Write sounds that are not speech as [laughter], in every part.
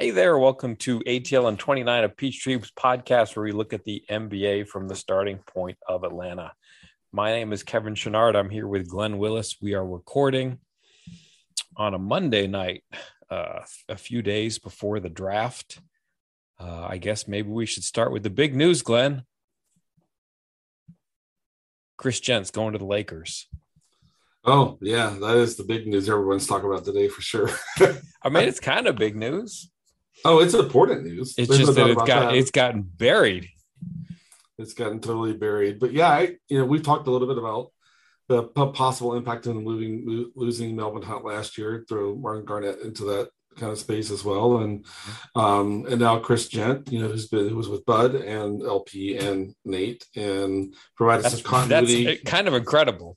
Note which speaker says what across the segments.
Speaker 1: Hey there, welcome to ATL and 29 of Peachtree's podcast, where we look at the NBA from the starting point of Atlanta. My name is Kevin Chouinard. I'm here with Glenn Willis. We are recording on a Monday night, uh, a few days before the draft. Uh, I guess maybe we should start with the big news, Glenn. Chris Jent's going to the Lakers.
Speaker 2: Oh, yeah, that is the big news everyone's talking about today for sure. [laughs]
Speaker 1: I mean, it's kind of big news.
Speaker 2: Oh, it's important news.
Speaker 1: It's There's just no that it's got that. it's gotten buried.
Speaker 2: It's gotten totally buried. But yeah, I you know we've talked a little bit about the possible impact of moving losing Melvin Hunt last year, throw Marlon Garnett into that kind of space as well, and um, and now Chris Jent, you know, who's been who was with Bud and LP and Nate, and provided that's, some continuity.
Speaker 1: That's kind of incredible.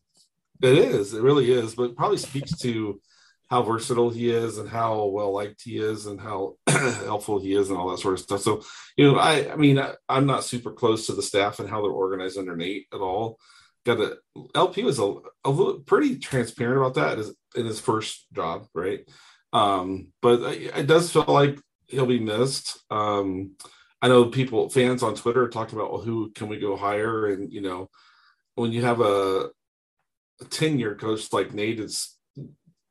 Speaker 2: It is. It really is. But probably speaks to how versatile he is and how well liked he is and how [clears throat] helpful he is and all that sort of stuff. So, you know, I I mean, I, am not super close to the staff and how they're organized under Nate at all. Got a LP was a, a little pretty transparent about that in his, first job, right? Um, but it does feel like he'll be missed. Um, I know people fans on Twitter talking about well, who can we go hire, and you know, when you have a, a ten-year coach like Nate, it's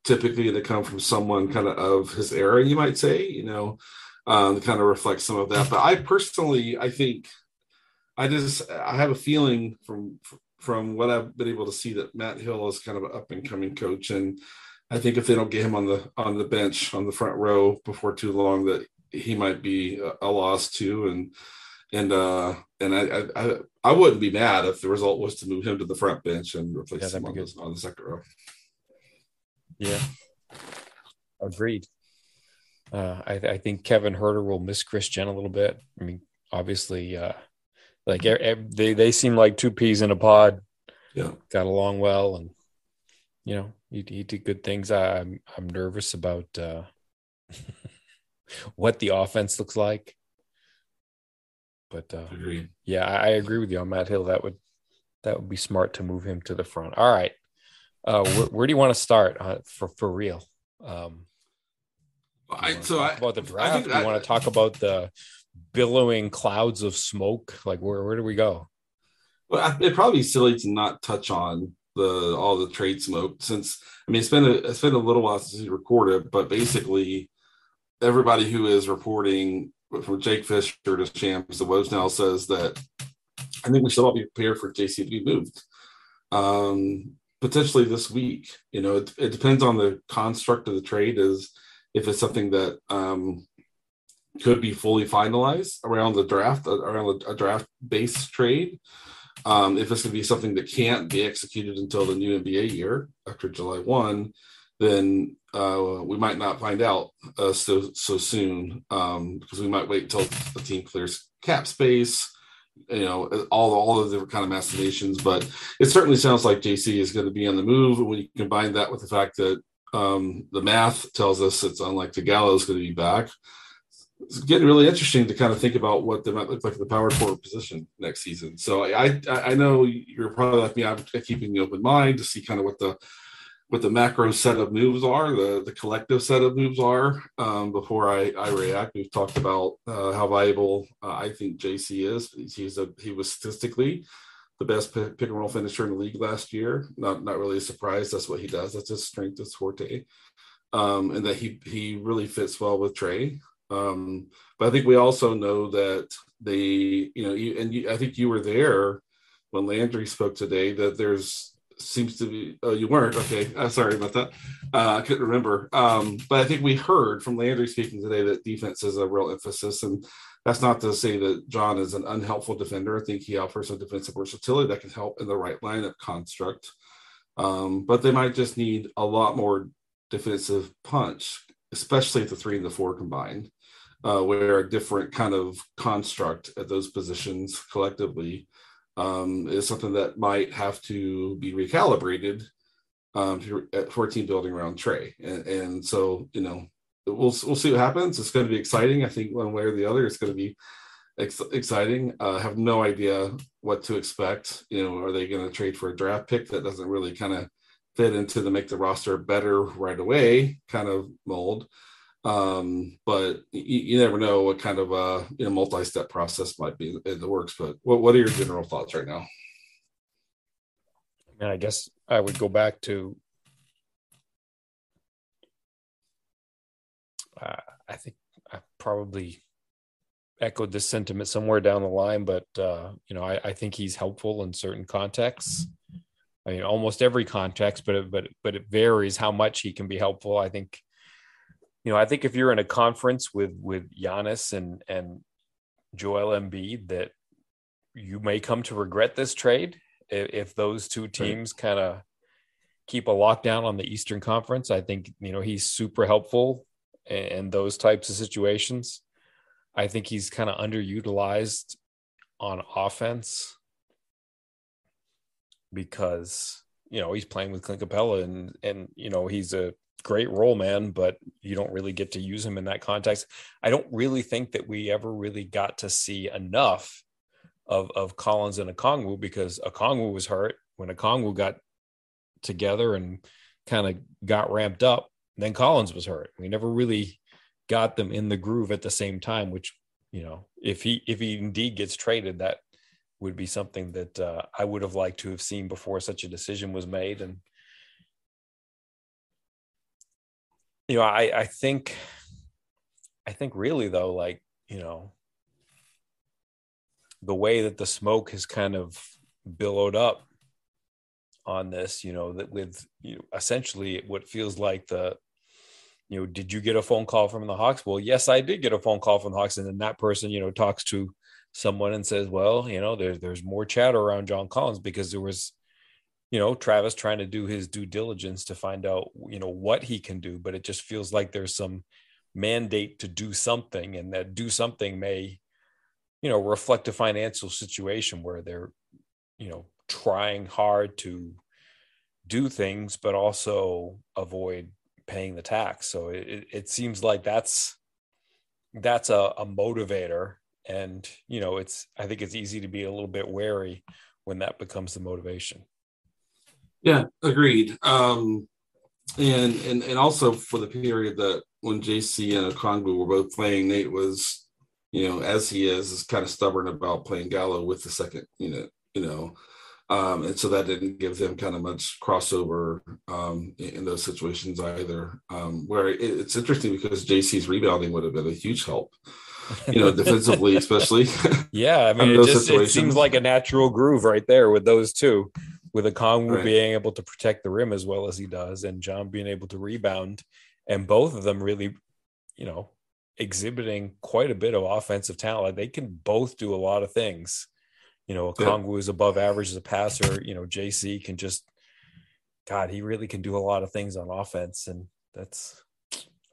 Speaker 2: typically to come from someone kind of of his era, you might say, you know, um, kind of reflect some of that. But I personally, I think, I just I have a feeling from from what I've been able to see that Matt Hill is kind of an up and coming coach, and I think if they don't get him on the on the bench on the front row before too long, that he might be a, a loss too, and and uh and I, I I wouldn't be mad if the result was to move him to the front bench and replace yeah, him on the, on the second row.
Speaker 1: Yeah, [laughs] agreed. Uh, I, I, think Kevin Huerter will miss Chris Jent a little bit. I mean, obviously, uh, like they they seem like two peas in a pod.
Speaker 2: Yeah,
Speaker 1: got along well, and you know he, he did good things. I, I'm I'm nervous about uh, [laughs] what the offense looks like. But uh, yeah, I, I agree with you on Matt Hill. That would that would be smart to move him to the front. All right, uh, where, where, do you want to start uh, for for real? Um,
Speaker 2: I so I,
Speaker 1: about the draft. do you I, want to talk about the billowing clouds of smoke? Like where where do we go?
Speaker 2: Well, it'd probably be silly to not touch on the all the trade smoke since I mean it's been a it's been a little while since we recorded, but basically everybody who is reporting from Jake Fisher to Shams the Woj now says that I think we should all be prepared for JC to be moved. Um, potentially this week. You know, it, it depends on the construct of the trade. Is if it's something that um, could be fully finalized around the draft, uh, around a, draft based trade. Um, if it's going to be something that can't be executed until the new NBA year after July 1, then uh, we might not find out uh, so so soon um, because we might wait until the team clears cap space you know all all of the kind of machinations but it certainly sounds like jc is going to be on the move. And when you combine that with the fact that um, the math tells us it's unlikely gallo is going to be back it's getting really interesting to kind of think about what they might look like in the power forward position next season. So i i, I know you're probably like me i'm keeping the open mind to see kind of what the what the macro set of moves are, the the collective set of moves are. Um, before I, I react, we've talked about uh, how valuable uh, I think JC is. He's a he was statistically the best pick, and roll finisher in the league last year. Not not really a surprise. That's what he does. That's his strength, his forte, um, and that he he really fits well with Trey. Um, but I think we also know that they, you know, you, and you, I think you were there when Landry spoke today. That there's seems to be oh you weren't okay. Uh, sorry about that. Uh, i couldn't remember. Um, but i think we heard from landry speaking today that defense is a real emphasis and that's not to say that john is an unhelpful defender. I think he offers some defensive versatility that can help in the right lineup construct. Um, but they might just need a lot more defensive punch especially at the three and the four combined uh, where a different kind of construct at those positions collectively um, is something that might have to be recalibrated um, for team building around Trey. And, and, so, you know, we'll we'll see what happens. It's going to be exciting. I think one way or the other, it's going to be ex- exciting. Uh, I have no idea what to expect. You know, are they going to trade for a draft pick that doesn't really kind of fit into the make the roster better right away kind of mold? Um, but you, you, never know what kind of a you know, multi-step process might be in the works. But what, what are your general thoughts right now?
Speaker 1: And I guess I would go back to uh, I think I probably echoed this sentiment somewhere down the line, but uh, you know, I, I, think he's helpful in certain contexts. I mean, almost every context, but it, but but it varies how much he can be helpful. I think, you know, I think if you're in a conference with with Giannis and and Joel Embiid, that you may come to regret this trade if, if those two teams right. kind of keep a lockdown on the Eastern Conference. I think you know he's super helpful in those types of situations. I think he's kind of underutilized on offense because you know he's playing with Clint Capela and and you know he's a great role man, but you don't really get to use him in that context. I don't really think that we ever really got to see enough of of Collins and Okongwu because Okongwu was hurt when Okongwu got together and kind of got ramped up. Then Collins was hurt. We never really got them in the groove at the same time, which you know, if he if he indeed gets traded, that would be something that uh, I would have liked to have seen before such a decision was made. And you know, I I think I think really though, like you know, the way that the smoke has kind of billowed up on this, you know, that with you know, essentially what feels like the you know, did you get a phone call from the Hawks? Well, yes, I did get a phone call from the Hawks. And then that person, you know, talks to someone and says, well, you know, there's there's more chatter around John Collins because there was, you know, Travis trying to do his due diligence to find out, you know, what he can do. But it just feels like there's some mandate to do something, and that do something may, you know, reflect a financial situation where they're, you know, trying hard to do things, but also avoid paying the tax. So it, it seems like that's that's a, a motivator. And you know, it's I think it's easy to be a little bit wary when that becomes the motivation.
Speaker 2: Yeah, agreed. Um, and and and also for the period that when JC and Okongwu were both playing, Nate was, you know, as he is, is kind of stubborn about playing Gallo with the second unit, you know. Um, and so that didn't give them kind of much crossover um, in, in, those situations either. Um, where it, it's interesting because JC's rebounding would have been a huge help, you know, defensively, [laughs] especially.
Speaker 1: Yeah, I mean, it, just, it seems like a natural groove right there with those two, with Okongwu right. being able to protect the rim as well as he does, and John being able to rebound, and both of them really, you know, exhibiting quite a bit of offensive talent. Like they can both do a lot of things you know, yeah. is above average as a passer. You know, JC can just, God, he really can do a lot of things on offense, and that's,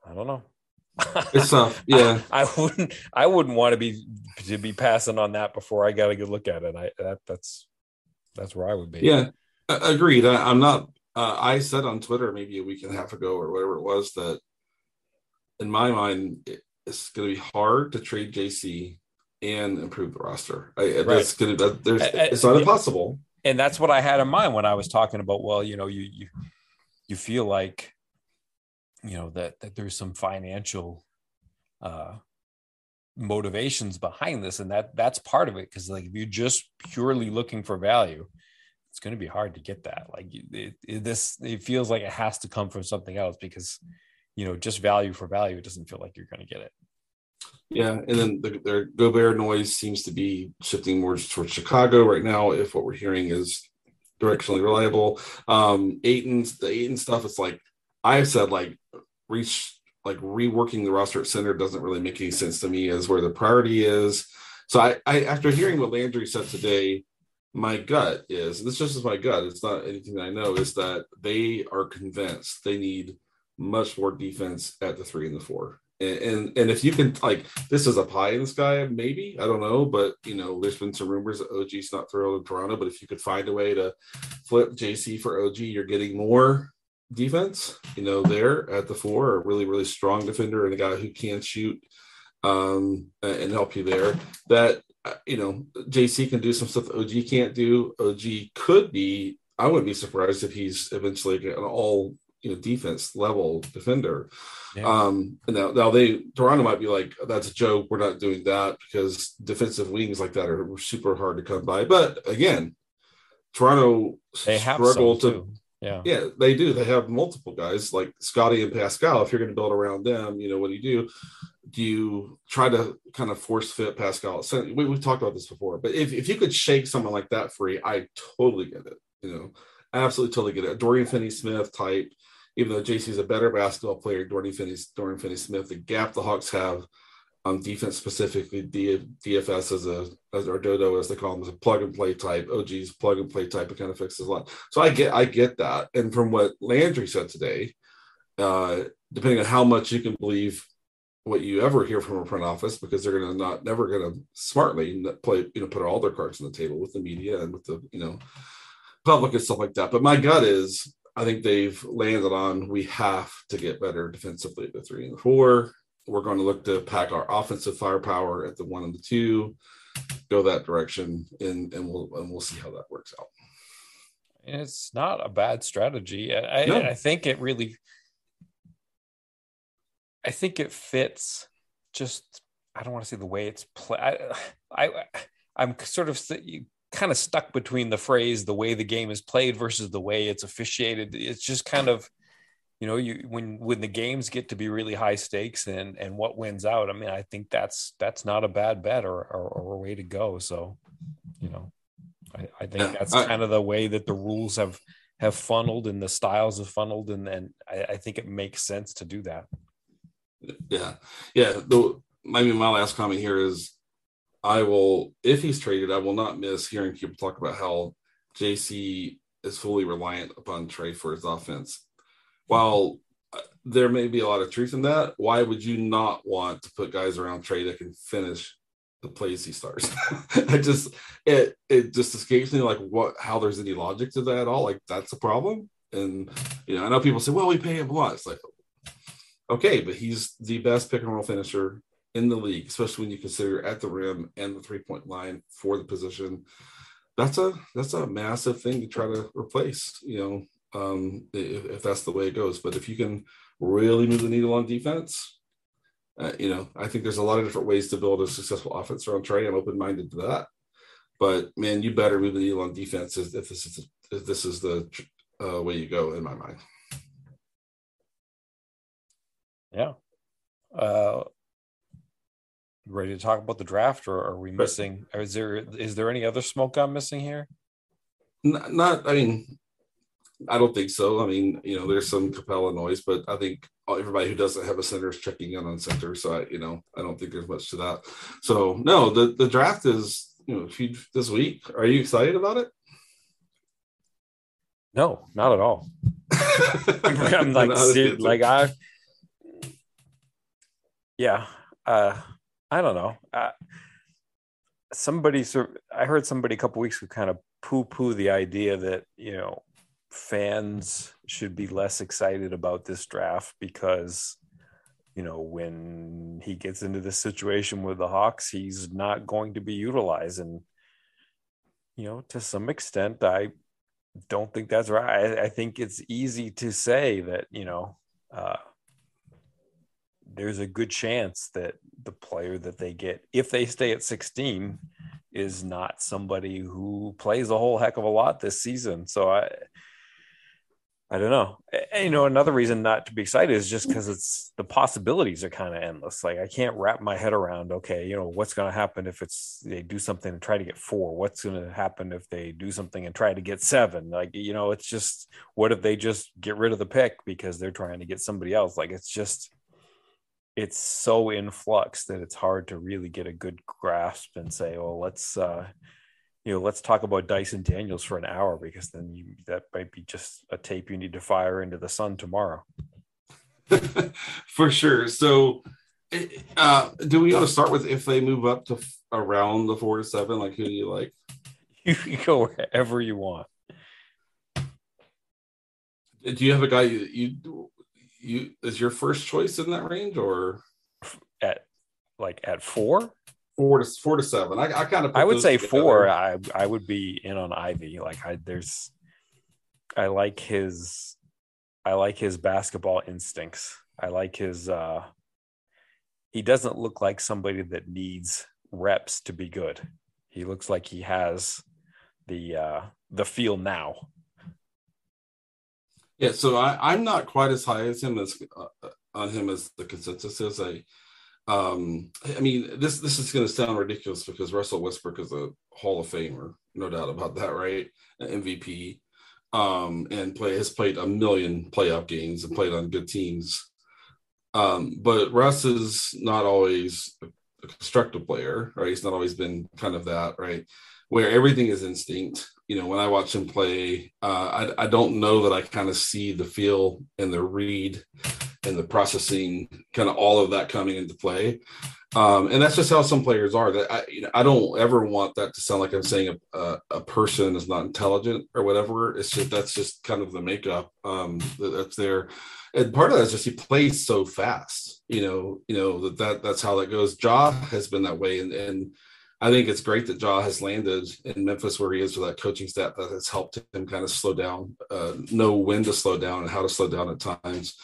Speaker 1: I don't know.
Speaker 2: It's [laughs] tough. Yeah,
Speaker 1: I, I, wouldn't. I wouldn't want to be to be passing on that before I got a good look at it. I that that's that's where I would be.
Speaker 2: Yeah, agreed. I, am not. Uh, I said on Twitter maybe a week and a half ago or whatever it was that, in my mind, it's going to be hard to trade JC and improve the roster. I, right. That's gonna. That, there's. it's not impossible.
Speaker 1: And that's what I had in mind when I was talking about. Well, you know, you you you feel like, you know, that that there's some financial uh motivations behind this, and that that's part of it. Because like if you're just purely looking for value, it's going to be hard to get that. Like it, it, this, it feels like it has to come from something else because you know just value for value, it doesn't feel like you're going to get it.
Speaker 2: Yeah, and then the, their Gobert noise seems to be shifting more towards Chicago right now. If what we're hearing is directionally reliable, um, Ayton's the Ayton stuff. It's like I've said, like reach like reworking the roster at center doesn't really make any sense to me as where the priority is. So I, I after hearing what Landry said today, my gut is this just is my gut. It's not anything that I know. Is that they are convinced they need much more defense at the three and the four and, and, and if you can like this is a pie in the sky maybe i don't know but you know there's been some rumors that og's not thrilled in toronto but if you could find a way to flip jc for og you're getting more defense you know there at the four a really really strong defender and a guy who can shoot um and help you there that uh, you know jc can do some stuff og can't do og could be i wouldn't be surprised if he's eventually an all you know defense level defender. Yeah. Um, and now now they Toronto might be like that's a joke. We're not doing that because defensive wings like that are super hard to come by. But again, Toronto
Speaker 1: they struggle to. Too. Yeah.
Speaker 2: Yeah, they do. They have multiple guys like Scotty and Pascal. If you're going to build around them, you know, what do you do? Do you try to kind of force fit Pascal? So we, we've talked about this before, but if, if you could shake someone like that free, I totally get it. You know, absolutely totally get it. Dorian Finney Smith type, even though JC's a better basketball player, Dorian Finney, Dorian Finney Smith, the gap the Hawks have on defense specifically, D, DFS as a as or Dodo as they call him as a plug and play type. OG's plug and play type. It kind of fixes a lot. So I get I get that. And from what Landry said today, uh, depending on how much you can believe what you ever hear from a front office, because they're going to not never going to smartly play you know put all their cards on the table with the media and with the you know public and stuff like that. But my gut is I think they've landed on we have to get better defensively at the three and the four we're going to look to pack our offensive firepower at the one and the two, go that direction, and and we'll and we'll see how that works out.
Speaker 1: It's not a bad strategy. I, no. I, think it really, I think it fits. Just I don't want to say the way it's played. I, I I'm sort of kind of stuck between the phrase the way the game is played versus the way it's officiated. It's just kind of you know you when when the games get to be really high stakes and and what wins out i mean i think that's that's not a bad bet or or, or a way to go. So you know i, I think that's kind of the way that the rules have have funneled and the styles have funneled and and I, I think it makes sense to do that.
Speaker 2: Yeah. Yeah. The I mean, my last comment here is i will if he's traded i will not miss hearing people talk about how jc is fully reliant upon trey for his offense while uh, there may be a lot of truth in that, why would you not want to put guys around Trey that can finish the plays he starts? [laughs] I just it it just escapes me like what how there's any logic to that at all. Like that's a problem. And you know, I know people say, well, we pay him a lot. It's like okay, but he's the best pick and roll finisher in the league, especially when you consider at the rim and the three point line for the position. That's a that's a massive thing to try to replace. You know, um, if, if, that's the way it goes. But if you can really move the needle on defense, uh, you know, I think there's a lot of different ways to build a successful offense around Trey. I'm open minded to that. But man, you better move the needle on defense if this is if this is the uh, way you go in my mind.
Speaker 1: Yeah. Uh, ready to talk about the draft, or are we missing? Is there is there any other smoke I'm missing here?
Speaker 2: Not, not I mean, I don't think so. I mean, you know, there's some Capela noise, but I think everybody who doesn't have a center is checking in on center. So I, you know, I don't think there's much to that. So no, the the draft is you know huge this week. Are you excited about it?
Speaker 1: No, not at all. [laughs] I'm like, dude, like I, yeah, uh, I don't know. Uh, somebody, I heard somebody a couple weeks ago kind of poo poo the idea that you know fans should be less excited about this draft because you know when he gets into this situation with the hawks he's not going to be utilized. And you know to some extent i don't think that's right. I, I think it's easy to say that you know uh, there's a good chance that the player that they get if they stay at 16 is not somebody who plays a whole heck of a lot this season. So i I don't know. And, you know, another reason not to be excited is just because it's the possibilities are kind of endless. Like I can't wrap my head around, okay, you know, what's going to happen if it's they do something and try to get four? What's going to happen if they do something and try to get seven? Like, you know, it's just what if they just get rid of the pick because they're trying to get somebody else? Like it's just it's so in flux that it's hard to really get a good grasp and say, well, let's uh you know, let's talk about Dyson Daniels for an hour because then you, that might be just a tape you need to fire into the sun tomorrow. [laughs]
Speaker 2: for sure. So, uh, do we want to start with if they move up to f- around the four to seven? Like, who do you like? [laughs]
Speaker 1: You can go wherever you want.
Speaker 2: Do you have a guy you, you you is your first choice in that range or
Speaker 1: at like at four?
Speaker 2: Four to four to seven. I, I kind of
Speaker 1: I would say together. four. I I would be in on Ivey. Like I there's I like his I like his basketball instincts. I like his uh he doesn't look like somebody that needs reps to be good. He looks like he has the uh the feel now.
Speaker 2: Yeah, so I, I'm not quite as high as him as uh, on him as the consensus is. I, um, I mean, this this is going to sound ridiculous because Russell Westbrook is a Hall of Famer, no doubt about that, right? An MVP, um, and play has played a million playoff games and played on good teams. Um, but Russ is not always a constructive player, right? He's not always been kind of that, right? Where everything is instinct you know, when I watch him play, uh, I, I don't know that I kind of see the feel and the read and the processing, kind of all of that coming into play. Um, and that's just how some players are. That I, you know, I don't ever want that to sound like I'm saying a, a, a, person is not intelligent or whatever. It's just that's just kind of the makeup um, that, that's there. And part of that is just he plays so fast. You know, you know that, that that's how that goes. Ja has been that way, and and I think it's great that Ja has landed in Memphis where he is with that coaching staff that has helped him kind of slow down, uh, know when to slow down and how to slow down at times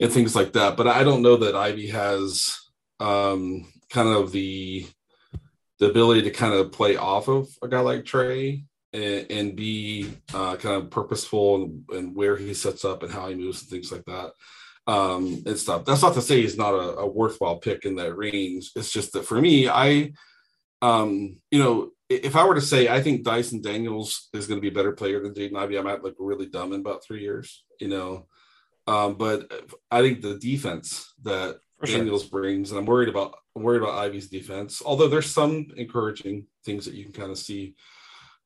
Speaker 2: and things like that. But I don't know that Ivey has um, kind of the the ability to kind of play off of a guy like Trey and, and be uh, kind of purposeful and, where he sets up and how he moves and things like that. Um, and stuff. That's not to say he's not a, a worthwhile pick in that range. It's just that for me, I um, you know, if I were to say I think Dyson Daniels is going to be a better player than Jaden Ivey, I might look really dumb in about three years, you know. Um, but I think the defense that For Daniels sure. brings, and I'm worried about I'm worried about Ivey's defense. Although there's some encouraging things that you can kind of see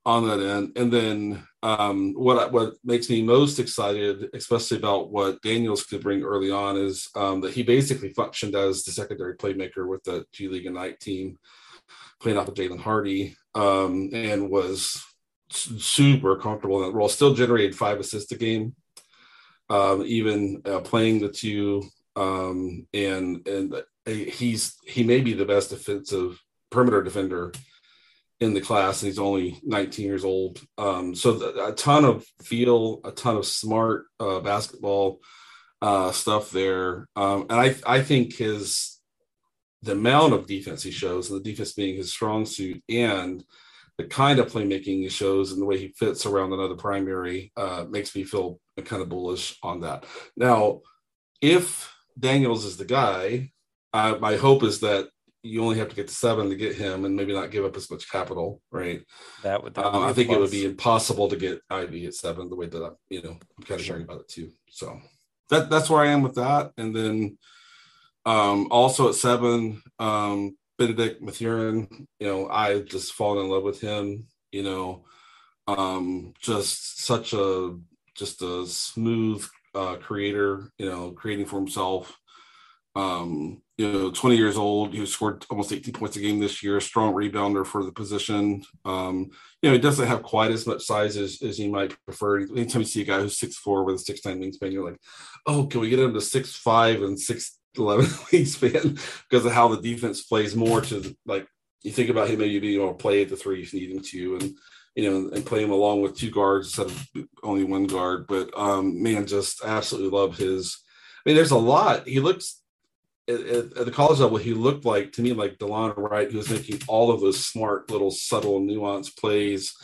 Speaker 2: on that end. And then um, what what makes me most excited, especially about what Daniels could bring early on, is um, that he basically functioned as the secondary playmaker with the G League Ignite team playing off of Jaden Hardy, um, and was super comfortable in that role. Still generated five assists a game, um, even uh, playing the two. Um, and and he's he may be the best defensive perimeter defender in the class, and he's only 19 years old. Um, so a ton of feel, a ton of smart uh, basketball uh, stuff there, um, and I I think his the amount of defense he shows, and the defense being his strong suit, and the kind of playmaking he shows and the way he fits around another primary uh, makes me feel kind of bullish on that. Now, if Daniels is the guy, uh, my hope is that you only have to get to seven to get him, and maybe not give up as much capital, right?
Speaker 1: That would.
Speaker 2: Um, I think plus. it would be impossible to get Ivey at seven the way that I'm, you know, I'm kind of sure. about it too. So that that's where I am with that, and then um, also at seven, um, Bennedict Mathurin, you know, I just fallen in love with him, you know, um, just such a, just a smooth uh, creator, you know, creating for himself. Um, you know, 20 years old, he scored almost 18 points a game this year, strong rebounder for the position. Um, you know, he doesn't have quite as much size as, as you might prefer. Anytime you see a guy who's six four with a six nine wingspan, you're like, oh, can we get him to six five and six 11 [laughs] wingspan because of how the defense plays more to like you think about him maybe being able to play at the three if him to and you know and play him along with two guards instead of only one guard. But um man just absolutely love his i mean there's a lot. He looks at, at, the college level he looked like to me like delon wright who was making all of those smart little subtle nuanced plays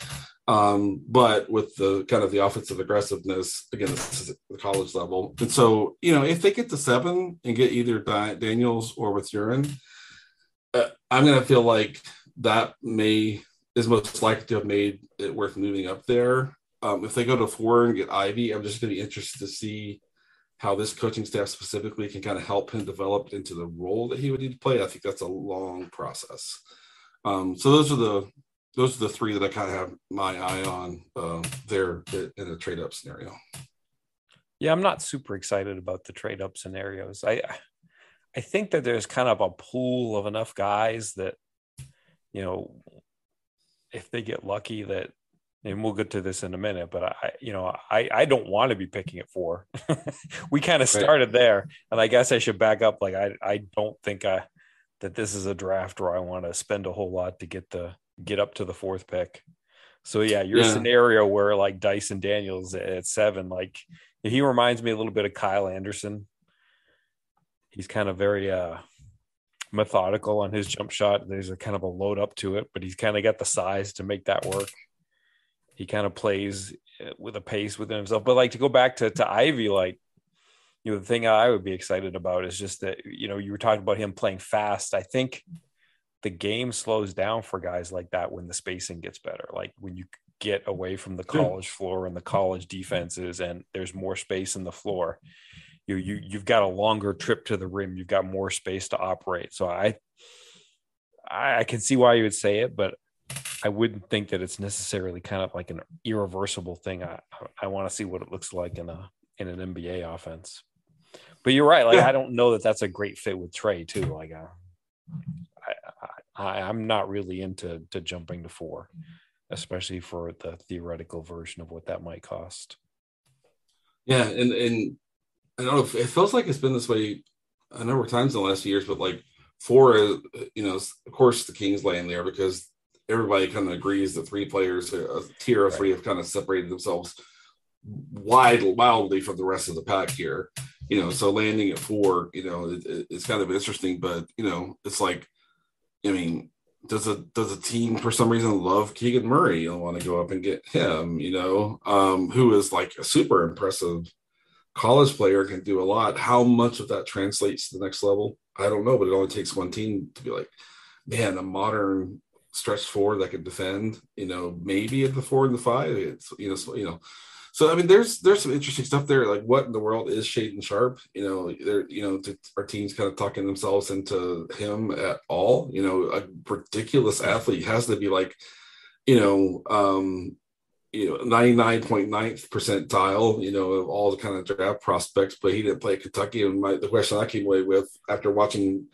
Speaker 2: um, but with the kind of the offensive aggressiveness, again, this is the college level. And so, you know, if they get to seven and get either Daniels or Mathurin, uh, I'm going to feel like that may is most likely to have made it worth moving up there. Um, if they go to four and get Ivey, I'm just going to be interested to see how this coaching staff specifically can kind of help him develop into the role that he would need to play. I think that's a long process. Um, so those are the those are the three that I kind of have my eye on uh, there in a trade up scenario.
Speaker 1: Yeah, I'm not super excited about the trade up scenarios. I I think that there's kind of a pool of enough guys that you know if they get lucky that and we'll get to this in a minute but i you know i i don't want to be picking at four [laughs] we kind of started there and i guess i should back up like i i don't think i that this is a draft where i want to spend a whole lot to get the get up to the fourth pick. So yeah, your yeah. scenario where like Dyson Daniels at seven, like He reminds me a little bit of Kyle Anderson. He's kind of very uh, methodical on his jump shot. There's a kind of a load up to it, but he's kind of got the size to make that work. He kind of plays uh, with a pace within himself. But like to go back to to Ivey, like you know, the thing I would be excited about is just that you know you were talking about him playing fast. I think the game slows down for guys like that when the spacing gets better. Like when you get away from the college floor and the college defenses and there's more space in the floor you you you've got a longer trip to the rim you've got more space to operate. So i i can see why you would say it but i wouldn't think that it's necessarily kind of like an irreversible thing. I i want to see what it looks like in a in an nba offense. But you're right like i don't know that that's a great fit with trey too like uh, I, I i'm not really into to jumping to four mm-hmm. especially for the theoretical version of what that might cost.
Speaker 2: Yeah, and and I don't know. It feels like it's been this way a number of times in the last few years, but like four, is you know, of course the Kings laying there because everybody kind of agrees the three players, uh, a tier of right. three, have kind of separated themselves wide wildly from the rest of the pack here. You know, so landing at four, you know, it, it's kind of interesting, but you know, it's like, I mean, does a does a team for some reason love Keegan Murray? You'll want to go up and get him, you know, um, who is like a super impressive college player, can do a lot. How much of that translates to the next level? I don't know, but it only takes one team to be like, man, a modern stretch four that can defend, you know, maybe at the four and the five. It's you know, you know, so I mean, there's there's some interesting stuff there. Like, what in the world is Shaedon Sharpe? You know, there you know, our teams kind of talking themselves into him at all. You know, a ridiculous athlete has to be like, you know, um, you know, 99.9th percentile, you know, of all the kind of draft prospects, but he didn't play Kentucky. And my, the question I came away with after watching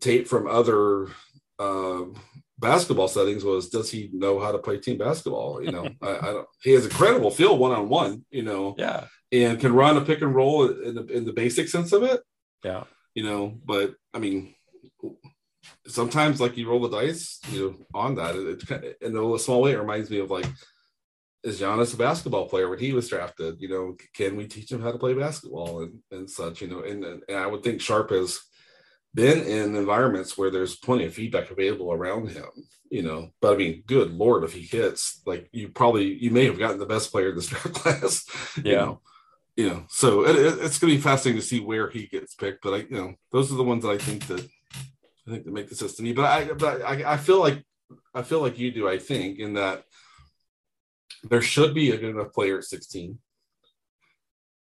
Speaker 2: tape from other uh, basketball settings was does he know how to play team basketball you know [laughs] I, I, don't he has incredible feel one-on-one you know
Speaker 1: yeah
Speaker 2: and can run a pick and roll in the, in the basic sense of it
Speaker 1: yeah
Speaker 2: you know but i mean sometimes like you roll the dice you know on that it, it in a small way it reminds me of like is Giannis a basketball player when he was drafted? You know, can we teach him how to play basketball and, and such? You know, and, and I would think Sharpe has been in environments where there's plenty of feedback available around him, you know. But I mean, good lord, if he hits, like you probably you may have gotten the best player in this [laughs] draft class.
Speaker 1: Yeah.
Speaker 2: You know, you know so it, it, it's going to be fascinating to see where he gets picked. But I, you know, those are the ones that I think that I think that make the system. But I, but I, I feel like I feel like you do. I think in that there should be a good enough player at 16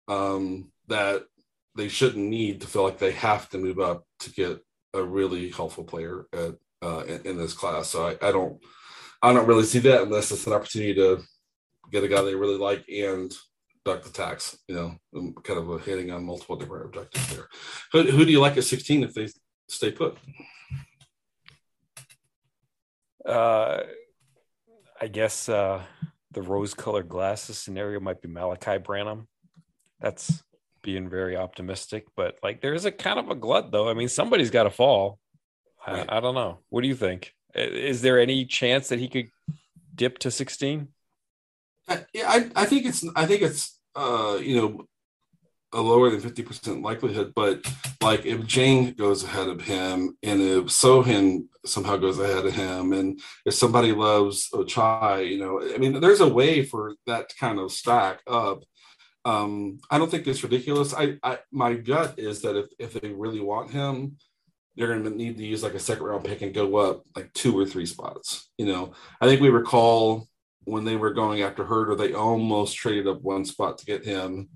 Speaker 2: um, that they shouldn't need to feel like they have to move up to get a really helpful player at, uh, in, in, this class. So I, I, don't, I don't really see that unless it's an opportunity to get a guy they really like and duck the tax. You know, um, kind of hitting on multiple different objectives there. Who, who do you like at 16 if they stay put?
Speaker 1: Uh, I guess uh, the rose-colored glasses scenario might be Malachi Branham. That's being very optimistic, but like there is a kind of a glut though. I mean, somebody's got to fall. Right. I, I, don't know. What do you think? Is there any chance that he could dip to 16?
Speaker 2: yeah, I, I think it's I think it's uh you know a lower than 50% likelihood, but like if Dieng goes ahead of him and if Sochan somehow goes ahead of him and if somebody loves Ochai, you know, I mean, there's a way for that to kind of stack up um, I don't think it's ridiculous. I, I my gut is that if if they really want him, they're going to need to use like a second round pick and go up like two or three spots. You know, I think we recall when they were going after Huerter, they almost traded up one spot to get him,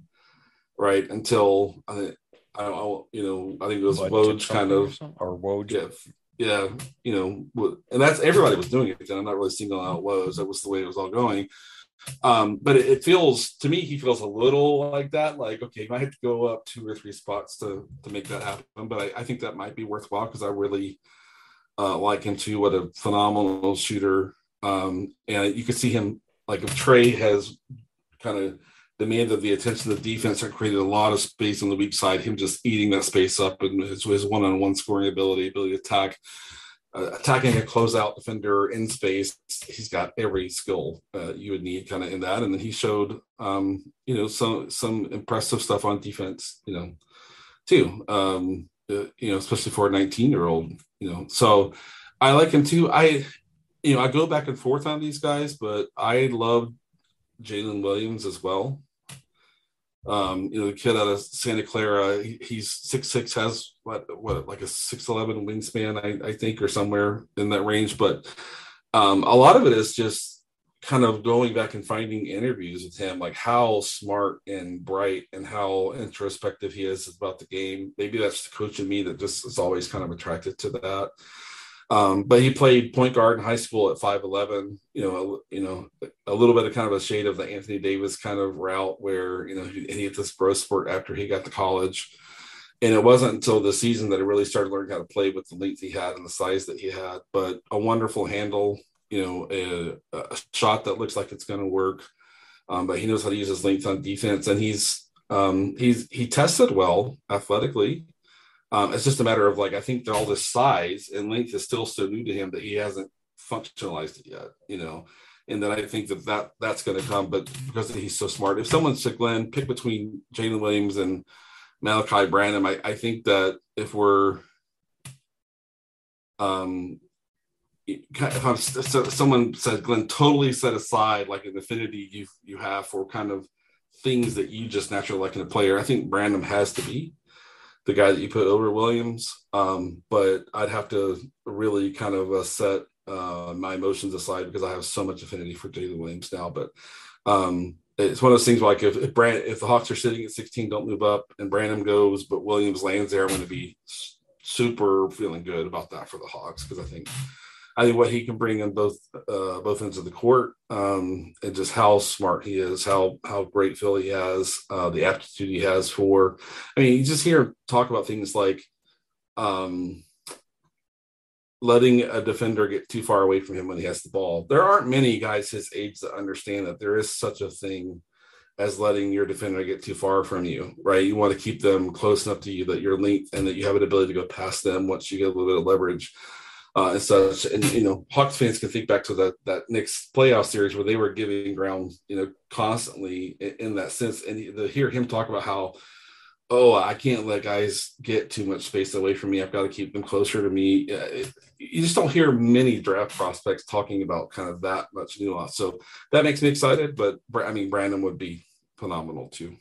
Speaker 2: right? Until I think I don't, you know, I think it was Woj kind of
Speaker 1: or Woj,
Speaker 2: yeah, yeah, you know, and that's everybody was doing it. And I'm not really singling out Woj. That was the way it was all going. Um, but it, it, feels to me he feels a little like that. Like okay, you might have to go up two or three spots to to make that happen. But I, I think that might be worthwhile because I really uh, like him too. What a phenomenal shooter. Um, and you can see him like if Trey has kind of demanded the attention of the defense and created a lot of space on the weak side, him just eating that space up and his, his one-on-one scoring ability, ability to attack uh, attacking a closeout defender in space. He's got every skill uh, you would need kind of in that. And then he showed, um, you know, some some impressive stuff on defense, you know, too. Um, uh, you know, especially for a 19 year old, you know. So I like him too. I, you know, I go back and forth on these guys, but I love Jalen Williams as well. Um, you know, the kid out of Santa Clara, he, he's six six, has what what like a six eleven wingspan, I, I think, or somewhere in that range. But um, a lot of it is just kind of going back and finding interviews with him, like how smart and bright and how introspective he is about the game. Maybe that's the coach in me that just is always kind of attracted to that. Um, but he played point guard in high school at 5'11, you know, you know, a little bit of kind of a shade of the Anthony Davis kind of route where, you know, he, he hit this growth spurt after he got to college. And it wasn't until the season that he really started learning how to play with the length he had and the size that he had, but a wonderful handle, you know, a, a shot that looks like it's going to work. Um, but he knows how to use his length on defense and he's, um, he's, he tested well athletically um, it's just a matter of like I think that all this size and length is still so new to him that he hasn't functionalized it yet, you know. And then I think that, that that's going to come, but because he's so smart, if someone said Glenn pick between Jalen Williams and Malachi Branham, I, I think that if we're um if I'm so someone said Glenn totally set aside like an affinity you you have for kind of things that you just naturally like in a player, I think Branham has to be the guy that you put over Williams. Um, but I'd have to really kind of uh, set uh, my emotions aside because I have so much affinity for Jalen Williams now. But um, it's one of those things like if if, Brand, if the Hawks are sitting at 16, don't move up, and Branham goes, but Williams lands there, I'm going to be super feeling good about that for the Hawks because I think I think what he can bring in both uh, both ends of the court, um, and just how smart he is, how how great Phil he has, uh, the aptitude he has for. I mean, you just hear talk about things like um, letting a defender get too far away from him when he has the ball. There aren't many guys his age that understand that there is such a thing as letting your defender get too far from you, right? You want to keep them close enough to you that you're linked and that you have an ability to go past them once you get a little bit of leverage uh, and such. And you know, Hawks fans can think back to that that Knicks playoff series where they were giving ground, you know, constantly in, in that sense. And to hear him talk about how, oh, I can't let guys get too much space away from me. I've got to keep them closer to me. It, you just don't hear many draft prospects talking about kind of that much nuance. So that makes me excited. But I mean, Branham would be phenomenal too.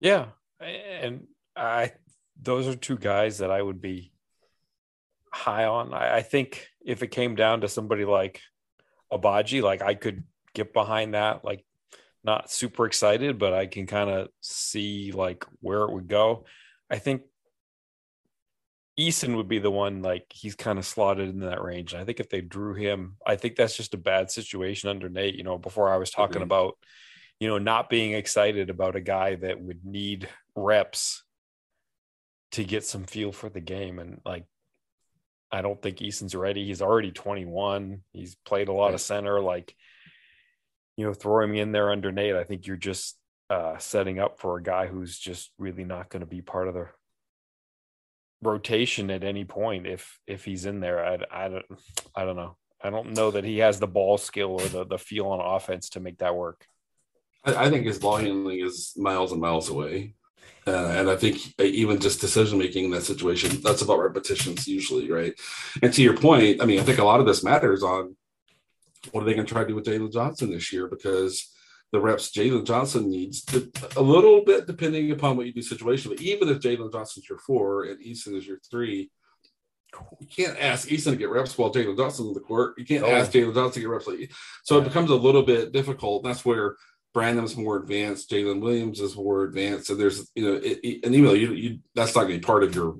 Speaker 1: Yeah, and I those are two guys that I would be high on. I, I think if it came down to somebody like Agbaji, like I could get behind that. Like not super excited, but I can kind of see like where it would go. I think Eason would be the one like he's kind of slotted in that range. I think if they drew him, I think that's just a bad situation under Nate. You know, before I was talking mm-hmm. about, you know, not being excited about a guy that would need reps to get some feel for the game. And like I don't think Eason's ready. He's already 21. He's played a lot of center. Like, you know, throwing him in there under Nate, I think you're just uh, setting up for a guy who's just really not going to be part of the rotation at any point if if he's in there. I, I don't I don't know. I don't know that he has the ball skill or the the feel on offense to make that work.
Speaker 2: I, I think his ball handling is miles and miles away. Uh, and I think even just decision making in that situation, that's about repetitions usually, right? And to your point, I mean, I think a lot of this matters on what are they going to try to do with Jalen Johnson this year because the reps Jalen Johnson needs to, a little bit depending upon what you do situation. But even if Jalen Johnson's your four and Eason is your three, you can't ask Eason to get reps while Jalen Johnson's in the court. You can't oh. ask Jalen Johnson to get reps. So it becomes a little bit difficult. That's where Branham's more advanced, Jalen Williams is more advanced, So there's you know, it, it, even though you, you that's not going to be part of your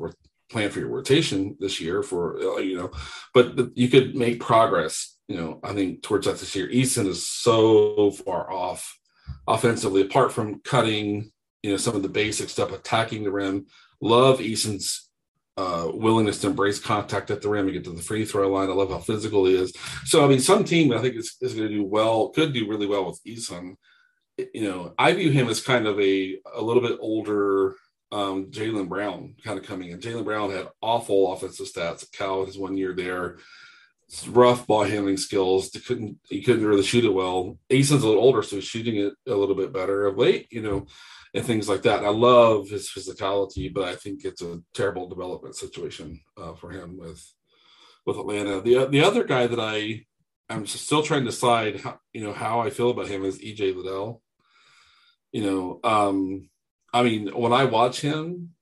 Speaker 2: plan for your rotation this year, for uh, you know, but you could make progress. You know, I think towards that this year. Eason is so far off offensively, apart from cutting, you know, some of the basic stuff, attacking the rim. Love Eason's uh, willingness to embrace contact at the rim and get to the free throw line. I love how physical he is. So, I mean, some team I think is, is going to do well, could do really well with Eason you know, I view him as kind of a a little bit older um, Jaylen Brown kind of coming in. Jaylen Brown had awful offensive stats at Cal his one year there. Rough ball handling skills. He couldn't he couldn't really shoot it well. Eason's a little older, so he's shooting it a little bit better of late, you know, and things like that. And I love his physicality, but I think it's a terrible development situation uh, for him with with Atlanta. The the other guy that I I'm still trying to decide how you know how I feel about him is EJ Liddell. You know, um, I mean, when I watch him,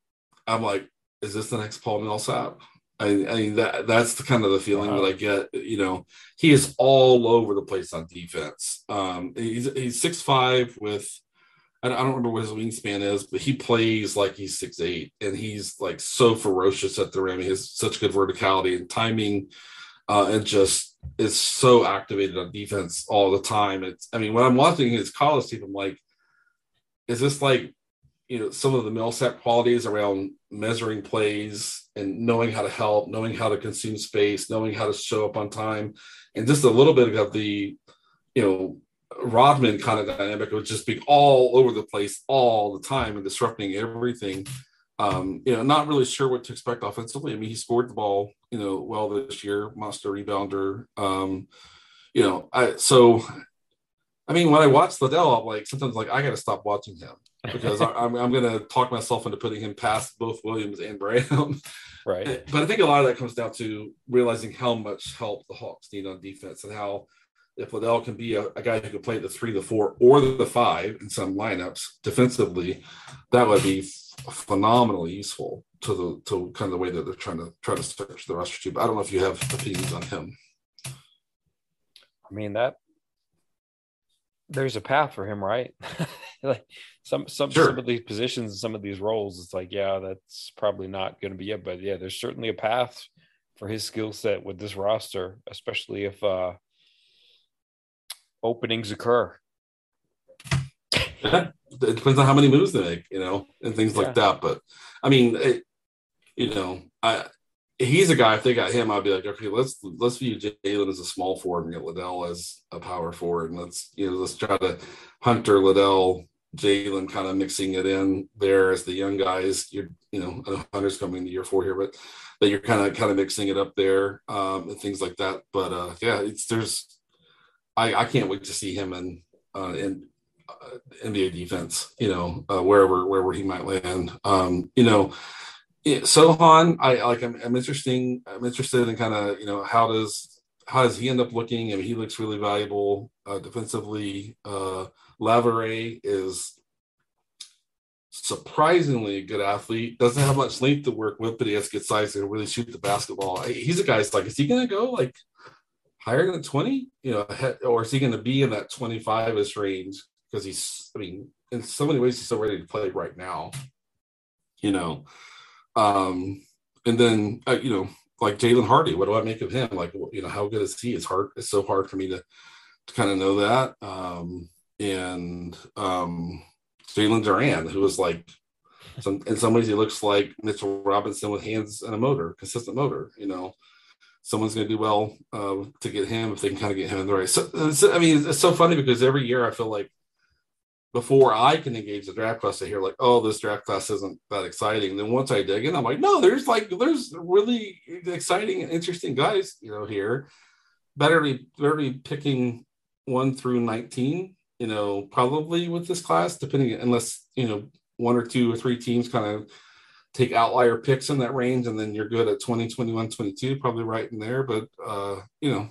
Speaker 2: I'm like, is this the next Paul Millsap? I, I mean that that's the kind of the feeling that I get. You know, he is all over the place on defense. Um, he's he's six five with I don't remember what his wingspan is, but he plays like he's six eight, and he's like so ferocious at the rim. He has such good verticality and timing, uh, and just is so activated on defense all the time. It's I mean, when I'm watching his college team, I'm like, is this like you know some of the Millsap qualities around measuring plays and knowing how to help, knowing how to consume space, knowing how to show up on time, and just a little bit of the you know Rodman kind of dynamic of just being all over the place all the time and disrupting everything. Um, you know, not really sure what to expect offensively. I mean, he scored the ball, you know, well this year, monster rebounder. Um, you know, I so I mean, when I watch Liddell, I'm like sometimes like I got to stop watching him because I, am I'm, I'm going to talk myself into putting him past both Williams and Brown. [laughs]
Speaker 1: Right.
Speaker 2: Eh, but I think a lot of that comes down to realizing how much help the Hawks need on defense and how if Liddell can be a, a guy who can play the three, the four, or the five in some lineups defensively, that would be phenomenally useful to the to kind of the way that they're trying to try to search the roster too. But I don't know if you have opinions on him.
Speaker 1: I mean that there's a path for him, right? [laughs] like some some sure. some of these positions and some of these roles, it's like, yeah, that's probably not going to be it. But yeah, there's certainly a path for his skill set with this roster, especially if uh openings occur.
Speaker 2: Yeah, it depends on how many moves they make, you know, and things yeah. like that. But I mean, it, you know, I he's a guy. If they got him, I'd be like, okay, let's let's view Jalen as a small forward and get Liddell as a power forward, and let's you know let's try to Hunter Liddell, Jalen, kind of mixing it in there as the young guys. You're you know Hunter's coming to year four here, but that you're kind of kind of mixing it up there um, and things like that. But uh, yeah, it's there's I I can't wait to see him in uh, in uh, NBA defense. You know uh, wherever wherever he might land. Um, you know yeah, Sochan, I like. I'm, I'm interesting. I'm interested in kind of you know how does how does he end up looking? I mean, he looks really valuable uh, defensively. Uh, is surprisingly a good athlete. Doesn't have much length to work with, but he has good size to really shoot the basketball. He's a guy. It's like, is he going to go like higher than 20? You know, or is he going to be in that 25 ish range? Because he's, I mean, in so many ways, he's so ready to play right now. You know, um, and then uh, you know, like Jaden Hardy, what do I make of him? Like, you know, how good is he? It's hard. It's so hard for me to to kind of know that. Um, and um, Jalen Duren, who was like, some in some ways he looks like Mitchell Robinson with hands and a motor, consistent motor. You know, someone's going to do well uh, to get him if they can kind of get him in the right. So, so I mean, it's so funny because every year I feel like before I can engage the draft class, I hear like, oh, this draft class isn't that exciting. And then once I dig in, I'm like, no, there's like there's really exciting and interesting guys, you know, here. Better be better be picking one through 19, you know, probably with this class, depending unless, you know, one or two or three teams kind of take outlier picks in that range and then you're good at 20, 21, 22, probably right in there. But uh, you know,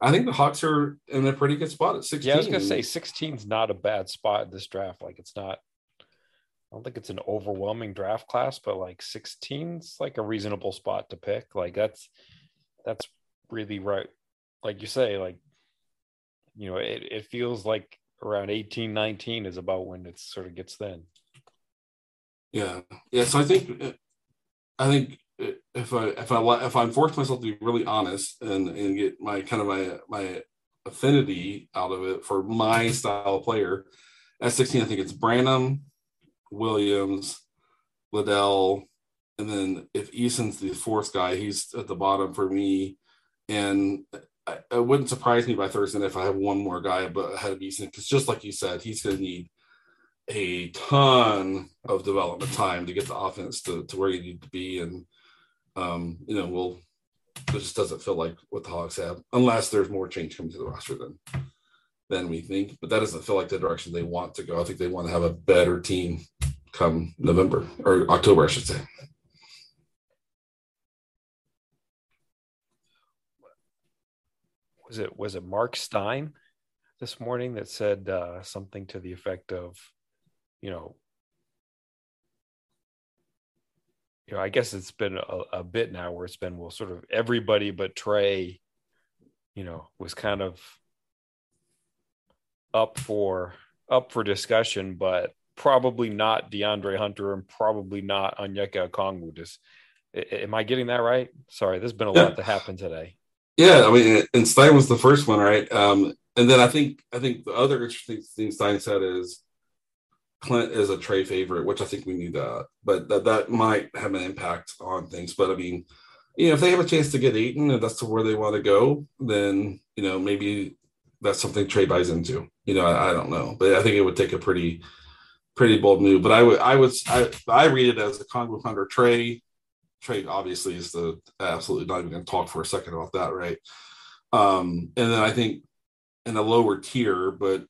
Speaker 2: I think the Hawks are in a pretty good spot at 16.
Speaker 1: Yeah, I was gonna say 16 is not a bad spot in this draft. Like it's not I don't think it's an overwhelming draft class, but like 16's like a reasonable spot to pick. Like that's that's really right. Like you say, like you know, it, it feels like around 18, 19 is about when it sort of gets thin.
Speaker 2: Yeah. Yeah. So I think I think if I if I if I'm forced myself to be really honest and and get my kind of my my affinity out of it for my style of player, at 16 I think it's Branham, Williams, Liddell, and then if Eason's the fourth guy, he's at the bottom for me. And I, it wouldn't surprise me by Thursday if I have one more guy but ahead of Eason because just like you said, he's going to need a ton of development time to get the offense to, to where you need to be. And, um, you know, we'll, it just doesn't feel like what the Hawks have, unless there's more change coming to the roster than, than we think. But that doesn't feel like the direction they want to go. I think they want to have a better team come November or October, I should say.
Speaker 1: Was it was it Mark Stein this morning that said uh, something to the effect of, you know, you know, I guess it's been a, a, bit now where it's been well, sort of everybody but Trae, you know, was kind of up for up for discussion, but probably not DeAndre Hunter and probably not Onyeka Okongwu. Just am I getting that right? Sorry, there's been a yeah. lot to happen today.
Speaker 2: Yeah, I mean, and Stein was the first one, right? Um, and then I think I think the other interesting thing Stein said is Clint is a Trae favorite, which I think we need that, but that that might have an impact on things. But I mean, you know, if they have a chance to get Ayton and that's to where they want to go, then you know maybe that's something Trae buys into. You know, I, I don't know, but I think it would take a pretty pretty bold move. But I would I would I, I read it as Okongwu Hunter Trae. Trae obviously is the absolutely not even going to talk for a second about that, right? Um, and then I think in a lower tier, but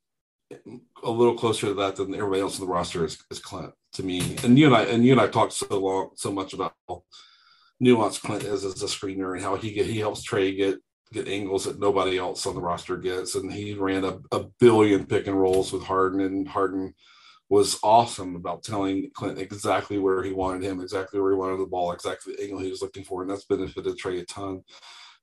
Speaker 2: a little closer to that than everybody else in the roster is, is Clint to me. And you and I and you and I talked so long so much about how nuanced Clint is as a screener and how he get he helps Trae get get angles that nobody else on the roster gets. And he ran a, a billion pick and rolls with Harden and Harden was awesome about telling Clint exactly where he wanted him, exactly where he wanted the ball, exactly the angle he was looking for, and that's benefited Trae a ton.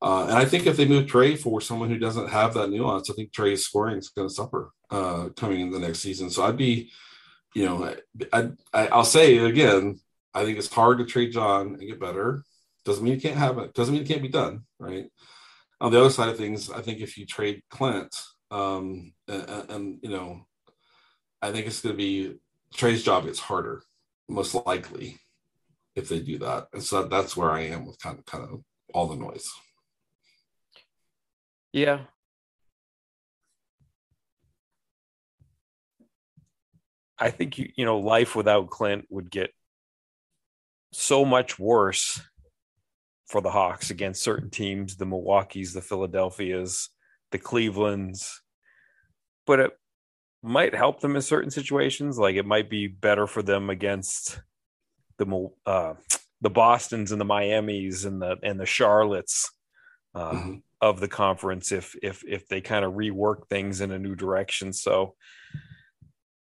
Speaker 2: Uh, and I think if they move Trae for someone who doesn't have that nuance, I think Trae's scoring is going to suffer uh, coming in the next season. So I'd be, you know, I, I, I'll say again, I think it's hard to trade John and get better. Doesn't mean you can't have it. Doesn't mean it can't be done. Right. On the other side of things, I think if you trade Clint, um, and, and you know, I think it's going to be Trae's job gets harder, most likely, if they do that. And so that's where I am with kind of kind of all the noise.
Speaker 1: Yeah. I think you you know life without Clint would get so much worse for the Hawks against certain teams, the Milwaukee's, the Philadelphia's, the Cleveland's. But it might help them in certain situations. Like it might be better for them against the uh, the Boston's and the Miami's and the and the Charlottes. Uh, mm-hmm of the conference if if if they kind of rework things in a new direction. So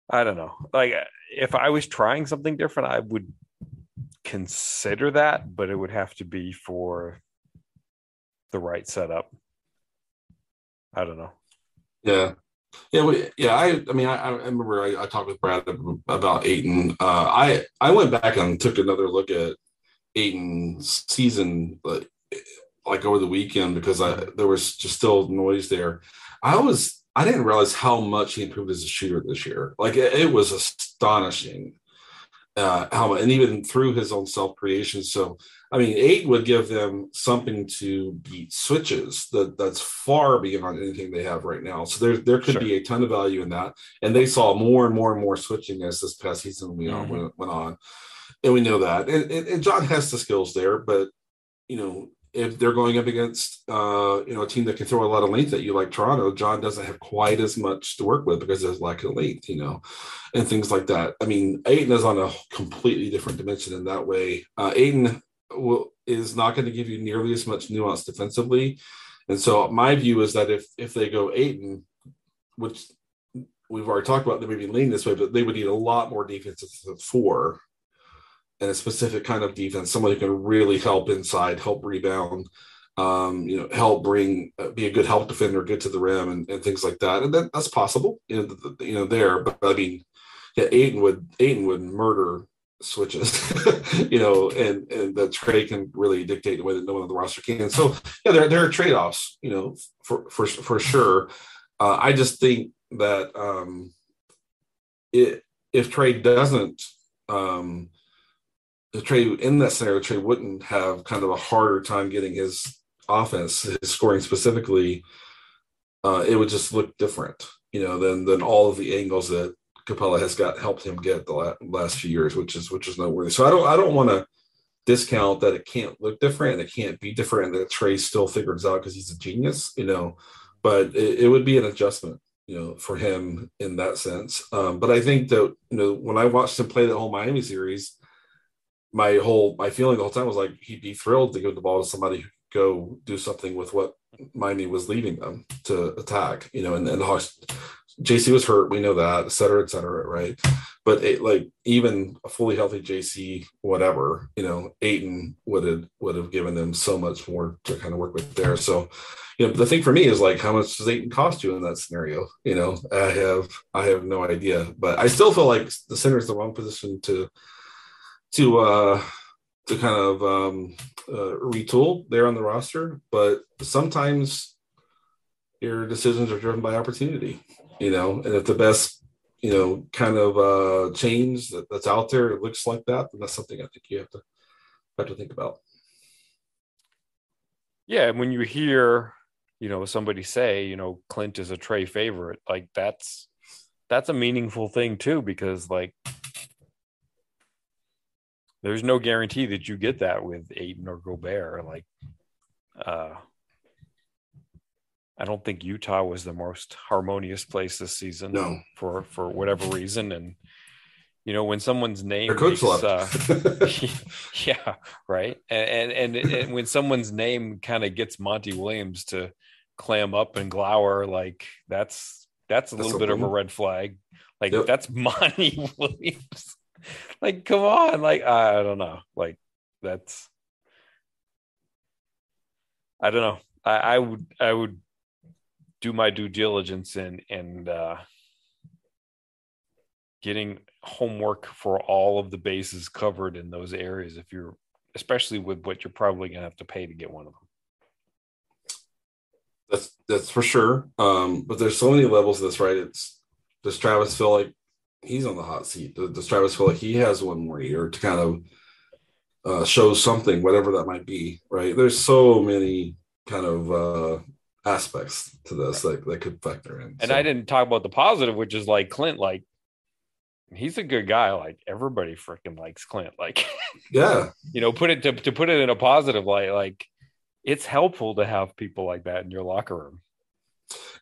Speaker 1: I don't know. Like if I was trying something different, I would consider that, but it would have to be for the right setup. I don't know.
Speaker 2: Yeah. Yeah, we, yeah. I, I mean, I, I remember I, I, talked with Brad about Ayton. Uh, I, I went back and took another look at Ayton's season, but like over the weekend because I there was just still noise there. I was I didn't realize how much he improved as a shooter this year. Like it, it was astonishing. Uh, how and even through his own self creation. So I mean, eight would give them something to beat switches that that's far beyond anything they have right now. So there there could sure. be a ton of value in that. And they saw more and more and more switching as this past season went, mm-hmm. went, went on, and we know that. And, and, and John has the skills there, but you know if they're going up against uh, you know a team that can throw a lot of length at you like Toronto, John doesn't have quite as much to work with because there's lack of length, you know, and things like that. I mean, Ayton is on a completely different dimension in that way. Uh, Ayton will, is not going to give you nearly as much nuance defensively, and so my view is that if if they go Ayton, which we've already talked about, they maybe lean this way, but they would need a lot more defense defensive four and a specific kind of defense, someone who can really help inside, help rebound, um, you know, help bring, uh, be a good help defender, get to the rim, and, and things like that. And then that's possible, you know, the, the, you know, there. But I mean, yeah, Ayton would Ayton would murder switches, [laughs] you know, and and the Trae can really dictate the way that no one on the roster can. So yeah, there there are trade offs, you know, for for for sure. Uh, I just think that um, it if Trae doesn't um, the Trae in that scenario, Trae wouldn't have kind of a harder time getting his offense, his scoring specifically. Uh, it would just look different, you know, than than all of the angles that Capela has got helped him get the last, last few years, which is which is noteworthy. So I don't I don't want to discount that it can't look different and it can't be different and that Trae still figures out because he's a genius, you know. But it, it, would be an adjustment, you know, for him in that sense. Um, but I think that you know when I watched him play the whole Miami series, my whole my feeling the whole time was like he'd be thrilled to give the ball to somebody who could go do something with what Miami was leaving them to attack, you know, and, and the Hawks JC was hurt, we know that, et cetera, et cetera, right? But it, like even a fully healthy JC, whatever, you know, Ayton would have would have given them so much more to kind of work with there. So, you know, the thing for me is like, how much does Ayton cost you in that scenario? You know, I have I have no idea, but I still feel like the center is the wrong position to to uh to kind of um uh, retool there on the roster. But sometimes your decisions are driven by opportunity you know, and if the best, you know, kind of uh, change that, that's out there it looks like that, then that's something I think you have to have to think about.
Speaker 1: Yeah, and when you hear, you know, somebody say, you know, Clint is a Trae favorite, like that's that's a meaningful thing too, because like there's no guarantee that you get that with Ayton or Gobert. Like, uh, I don't think Utah was the most harmonious place this season.
Speaker 2: No.
Speaker 1: for for whatever reason, and you know when someone's name,
Speaker 2: Their coach makes, uh, [laughs]
Speaker 1: yeah, right, and and, and, and when someone's name kind of gets Monty Williams to clam up and glower, like that's that's a that's little bit of a red flag. Like yep. that's [laughs] Monty Williams. [laughs] like, come on, like I don't know, like that's I don't know. I, I would I would do my due diligence and and uh, getting homework for all of the bases covered in those areas if you're especially with what you're probably going to have to pay to get one of them.
Speaker 2: That's that's for sure. Um, but there's so many levels of this right? It's does travis feel like he's on the hot seat The travis feel he has one more year to kind of uh, show something whatever that might be right there's so many kind of uh, aspects to this that, that could factor in.
Speaker 1: And so. I didn't talk about the positive, which is like Clint, like he's a good guy. Like everybody freaking likes Clint. Like, [laughs]
Speaker 2: yeah,
Speaker 1: you know, put it to, to put it in a positive light, like it's helpful to have people like that in your locker room.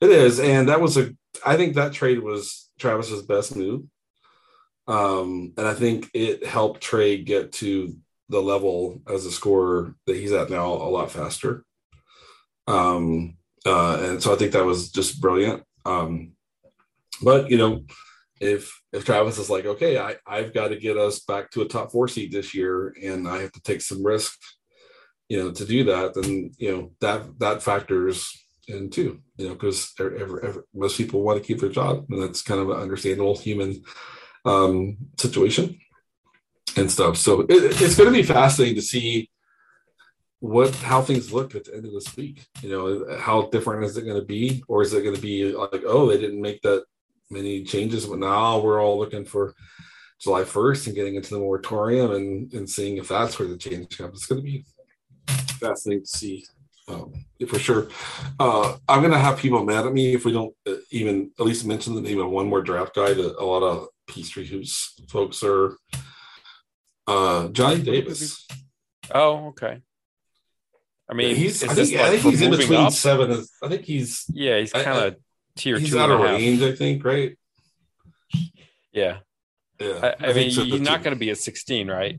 Speaker 2: It is. And that was a, I think that trade was Travis's best move. Um, and I think it helped Trae get to the level as a scorer that he's at now a lot faster. Um, uh, and so I think that was just brilliant. Um, but you know, if if Travis is like, okay, I I've got to get us back to a top four seed this year, and I have to take some risk, you know, to do that, then you know that that factors in two, you know, because most people want to keep their job, and that's kind of an understandable human um, situation and stuff. So it, it's going to be fascinating to see what how things look at the end of this week. You know, how different is it going to be, or is it going to be like, oh, they didn't make that many changes, but now we're all looking for July 1st and getting into the moratorium and, and seeing if that's where the change comes. It's going to be fascinating to see um, for sure. Uh, I'm going to have people mad at me if we don't uh, even at least mention the name of one more draft guy that a lot of Peachtree Hoops folks are. Uh, Johnny Davis.
Speaker 1: Oh, okay. I mean,
Speaker 2: he's. I think, like I think he's in between up? seven. And, I think he's.
Speaker 1: Yeah, he's kind of tier
Speaker 2: he's
Speaker 1: two.
Speaker 2: He's out of range, I think. Right.
Speaker 1: Yeah.
Speaker 2: Yeah.
Speaker 1: I, I, I mean, so he's not going to be a sixteen, right?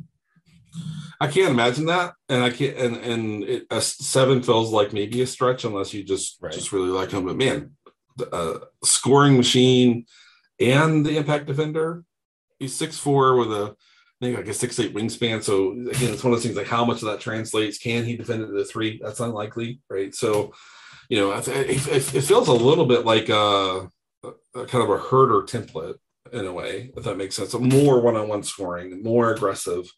Speaker 2: I can't imagine that, and I can't. And and it, a seven feels like maybe a stretch unless you just right. just really like him. But man, the uh, scoring machine and the impact defender. He's six four with a I think like a six eight wingspan. So again, it's one of those things like how much of that translates. Can he defend it at three? That's unlikely, right? So, you know, it, it, it feels a little bit like a, a, kind of a Huerter template in a way, if that makes sense. So more one on one scoring, more aggressive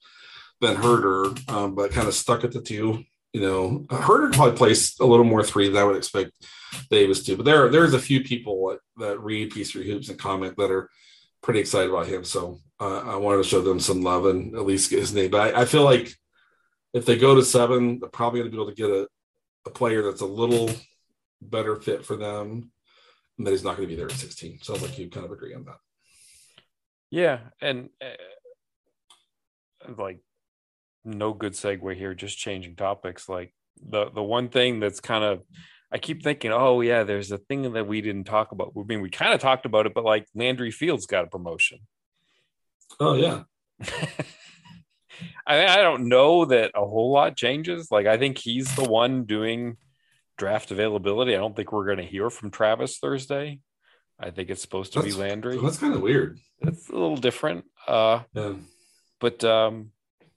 Speaker 2: than Huerter, um, but kind of stuck at the two. You know, Huerter probably plays a little more three than I would expect Davis to. But there, there's a few people that, read Peachtree Hoops and comment that are pretty excited about him. So uh, I wanted to show them some love and at least get his name. But I, I feel like if they go to seven, they're probably going to be able to get a, a player that's a little better fit for them, and that he's not going to be there at 16. Sounds like you kind of agree on that.
Speaker 1: Yeah, and uh, like no good segue here. Just changing topics. Like the the one thing that's kind of I keep thinking, oh yeah, there's a thing that we didn't talk about. I mean, we kind of talked about it, but like Landry Fields got a promotion.
Speaker 2: Oh yeah. [laughs]
Speaker 1: I I don't know that a whole lot changes. Like I think he's the one doing draft availability. I don't think we're going to hear from Travis Thursday. I think it's supposed to
Speaker 2: That's-
Speaker 1: be Landry.
Speaker 2: That's kind of weird.
Speaker 1: It's a little different. Uh,
Speaker 2: Yeah.
Speaker 1: but um,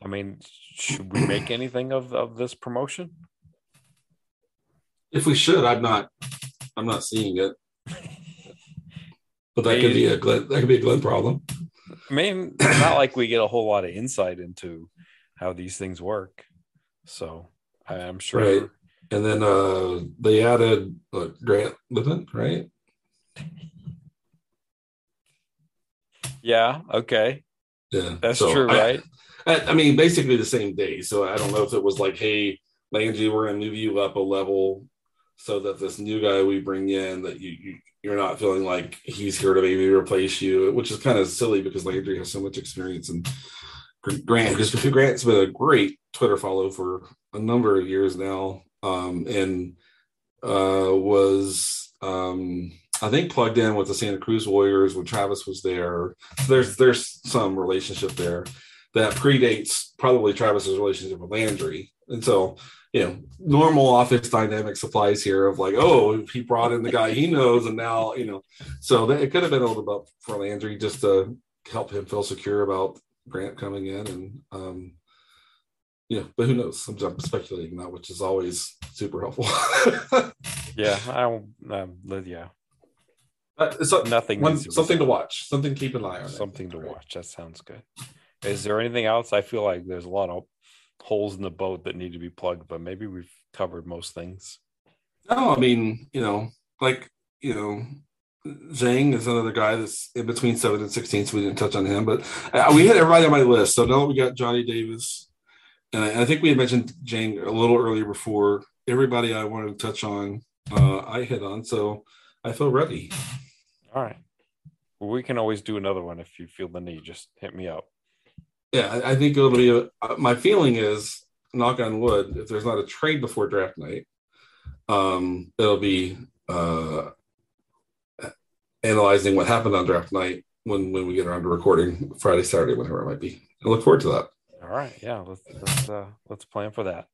Speaker 1: I mean, should we make [clears throat] anything of of this promotion?
Speaker 2: If we should, I'm not. I'm not seeing it. But that could be a Glenn. That could be a Glenn problem.
Speaker 1: I mean, it's not like we get a whole lot of insight into how these things work. So I- I'm sure.
Speaker 2: Right. And then uh they added what, Grant Liffmann, right?
Speaker 1: Yeah. Okay.
Speaker 2: Yeah,
Speaker 1: That's
Speaker 2: So
Speaker 1: true,
Speaker 2: I-
Speaker 1: right?
Speaker 2: I, mean, basically the same day. So I don't know if it was like, hey, Landry, we're gonna move you up a level so that this new guy we bring in that you, you you're not feeling like he's here to maybe replace you, which is kind of silly because Landry has so much experience and Grant because Grant's been a great Twitter follow for a number of years now, um, and uh, was um, I think plugged in with the Santa Cruz Warriors when Travis was there. So there's there's some relationship there that predates probably Travis's relationship with Landry, and so you know normal office dynamics applies here of like oh he brought in the guy he knows and now you know so that, it could have been a little bit for Landry just to help him feel secure about Grant coming in and um yeah but who knows I'm, I'm speculating that, which is always super helpful [laughs]
Speaker 1: Yeah. I don't. Um, yeah.
Speaker 2: But it's a-
Speaker 1: Nothing.
Speaker 2: one,
Speaker 1: needs to be
Speaker 2: something to watch something to keep an eye on
Speaker 1: Something to
Speaker 2: Right.
Speaker 1: watch. That sounds good. Is there anything else? I feel like there's a lot of holes in the boat that need to be plugged, but maybe we've covered most things.
Speaker 2: No, I mean, you know, like, you know, Dieng is another guy that's in between seven and 16, so we didn't touch on him, but uh, we hit everybody on my list. So now we got Johnny Davis. And I, I think we had mentioned Dieng a little earlier before. Everybody I wanted to touch on, uh, I hit on. So I feel ready.
Speaker 1: All right. We can always do another one if you feel the need. Just hit me up.
Speaker 2: Yeah, I, think it'll be a, uh, my feeling is, knock on wood, if there's not a trade before draft night, um, it'll be uh, analyzing what happened on draft night when when we get around to recording Friday, Saturday, whatever it might be. I look forward to that.
Speaker 1: All right. Yeah. Let's let's uh, let's plan for that.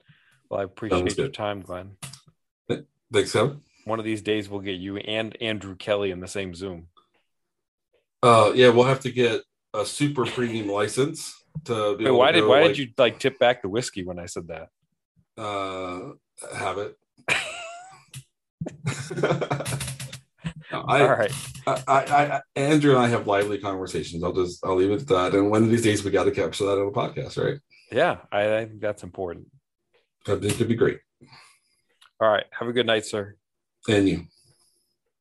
Speaker 1: Well, I appreciate your time, Glenn.
Speaker 2: Thanks, Kevin.
Speaker 1: One of these days we'll get you and Andrew Kelly in the same Zoom.
Speaker 2: Uh, yeah, we'll have to get a super premium license to be
Speaker 1: Wait, why
Speaker 2: to
Speaker 1: did why
Speaker 2: like,
Speaker 1: did you like tip back the whiskey when I said that?
Speaker 2: uh, have it? [laughs] No, I,
Speaker 1: All right.
Speaker 2: I, I, I, Andrew and I have lively conversations. I'll just, I'll leave it at that. And one of these days, we got to capture that on a podcast, right?
Speaker 1: Yeah, I, I think that's important.
Speaker 2: I think it'd be great.
Speaker 1: All right. Have a good night, sir.
Speaker 2: And you.